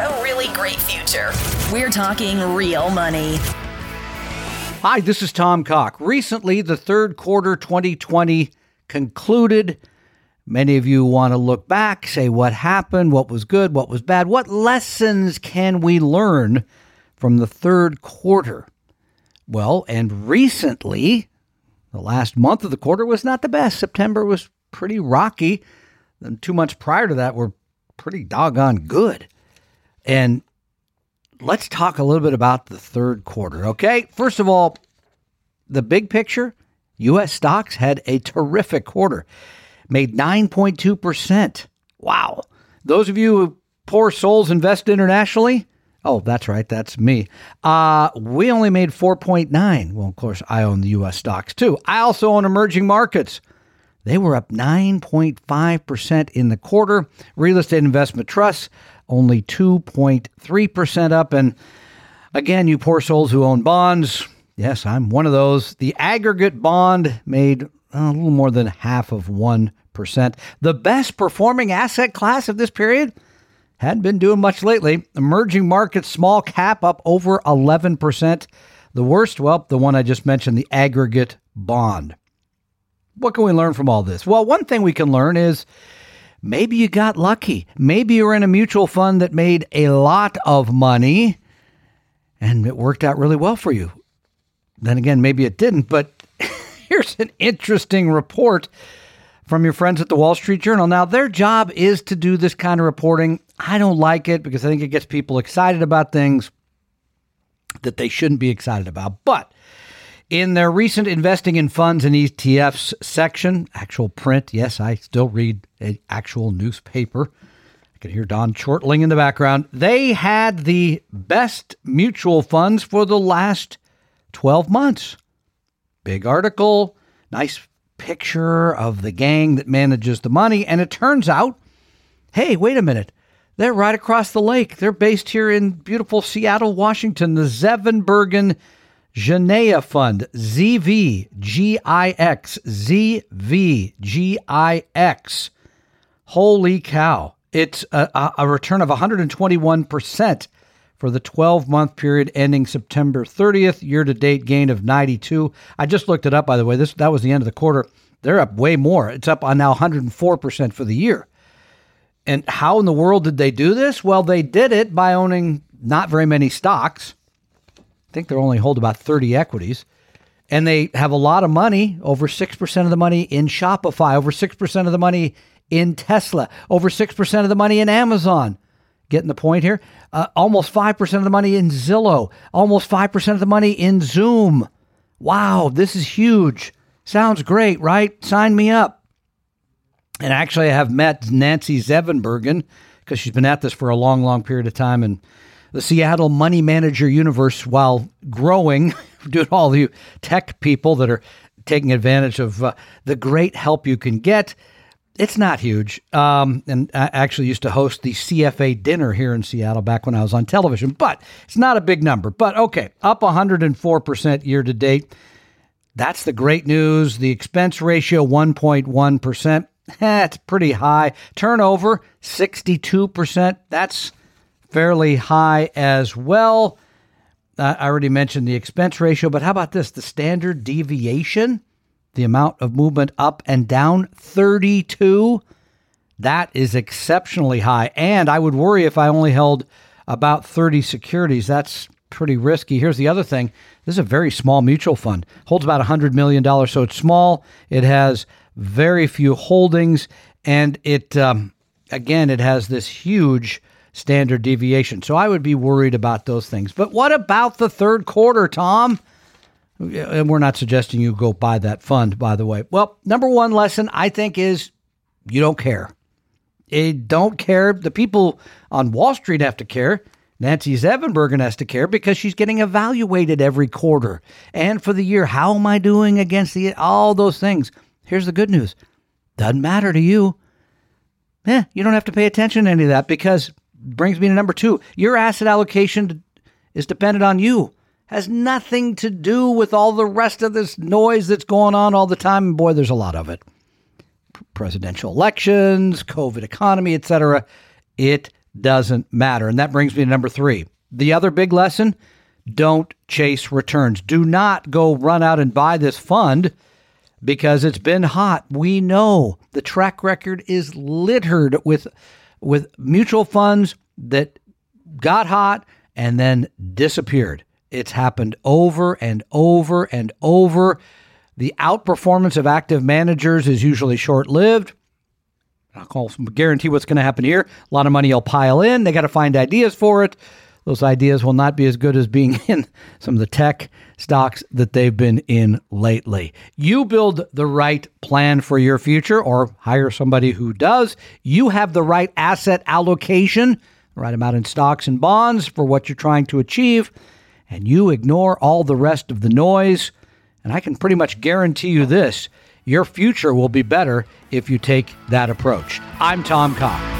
A really great future. We're talking real money. Hi, this is Tom Cock. Recently, the third quarter 2020 concluded. Many of you want to look back, say what happened, what was good, what was bad. What lessons can we learn from the third quarter? Well, and recently, the last month of the quarter was not the best. September was pretty rocky. And two months prior to that were pretty doggone good. And let's talk a little bit about the third quarter, okay? First of all, the big picture U.S. stocks had a terrific quarter, made 9.2%. Wow. Those of you who poor souls invest internationally, oh, that's right, that's me. Uh, we only made 4.9. Well, of course, I own the U.S. stocks too. I also own emerging markets. They were up 9.5% in the quarter. Real estate investment trusts only 2.3% up. And again, you poor souls who own bonds, yes, I'm one of those. The aggregate bond made uh, a little more than half of 1%. The best performing asset class of this period hadn't been doing much lately. Emerging markets, small cap up over 11%. The worst, well, the one I just mentioned, the aggregate bond. What can we learn from all this? Well, one thing we can learn is maybe you got lucky. Maybe you're in a mutual fund that made a lot of money and it worked out really well for you. Then again, maybe it didn't, but here's an interesting report from your friends at the Wall Street Journal. Now, their job is to do this kind of reporting. I don't like it because I think it gets people excited about things that they shouldn't be excited about. But in their recent investing in funds and ETFs section, actual print, yes, I still read an actual newspaper. I can hear Don Chortling in the background. They had the best mutual funds for the last 12 months. Big article, nice picture of the gang that manages the money. And it turns out, hey, wait a minute. They're right across the lake. They're based here in beautiful Seattle, Washington, the Zevenbergen Genea Fund, ZVGIX, ZVGIX. Holy cow. It's a, a return of 121% for the 12 month period ending September 30th, year to date gain of 92. I just looked it up, by the way. This That was the end of the quarter. They're up way more. It's up on now 104% for the year. And how in the world did they do this? Well, they did it by owning not very many stocks I think they only hold about 30 equities. And they have a lot of money, over 6% of the money in Shopify, over 6% of the money in Tesla, over 6% of the money in Amazon. Getting the point here? Uh, almost 5% of the money in Zillow, almost 5% of the money in Zoom. Wow, this is huge. Sounds great, right? Sign me up. And actually, I have met Nancy Zevenbergen because she's been at this for a long, long period of time. And the Seattle Money Manager universe while growing, doing all the tech people that are taking advantage of uh, the great help you can get. It's not huge. Um, and I actually used to host the CFA dinner here in Seattle back when I was on television, but it's not a big number. But okay, up 104% year to date. That's the great news. The expense ratio, 1.1%. That's pretty high. Turnover, 62%. That's fairly high as well. Uh, I already mentioned the expense ratio, but how about this? The standard deviation, the amount of movement up and down, 32. That is exceptionally high. And I would worry if I only held about 30 securities. That's pretty risky. Here's the other thing this is a very small mutual fund, holds about $100 million. So it's small, it has very few holdings, and it, um, again, it has this huge standard deviation. So I would be worried about those things. But what about the third quarter, Tom? And we're not suggesting you go buy that fund, by the way. Well, number one lesson I think is you don't care. You don't care. The people on Wall Street have to care. Nancy Zevenbergen has to care because she's getting evaluated every quarter and for the year. How am I doing against the all those things? Here's the good news. Doesn't matter to you. Eh, you don't have to pay attention to any of that because brings me to number two. Your asset allocation is dependent on you. Has nothing to do with all the rest of this noise that's going on all the time. And boy, there's a lot of it. Presidential elections, COVID economy, etc. It doesn't matter. And that brings me to number three. The other big lesson don't chase returns. Do not go run out and buy this fund because it's been hot. We know the track record is littered with with mutual funds that got hot and then disappeared. It's happened over and over and over. The outperformance of active managers is usually short lived. I'll guarantee what's going to happen here. A lot of money will pile in. They got to find ideas for it. Those ideas will not be as good as being in some of the tech stocks that they've been in lately. You build the right plan for your future or hire somebody who does. You have the right asset allocation, the right amount in stocks and bonds for what you're trying to achieve, and you ignore all the rest of the noise. And I can pretty much guarantee you this your future will be better if you take that approach. I'm Tom Cock.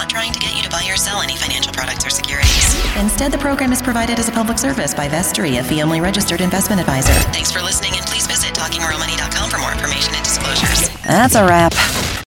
not trying to get you to buy or sell any financial products or securities. Instead, the program is provided as a public service by Vestory, a fee only registered investment advisor. Thanks for listening, and please visit talkingrealmoney.com for more information and disclosures. That's a wrap.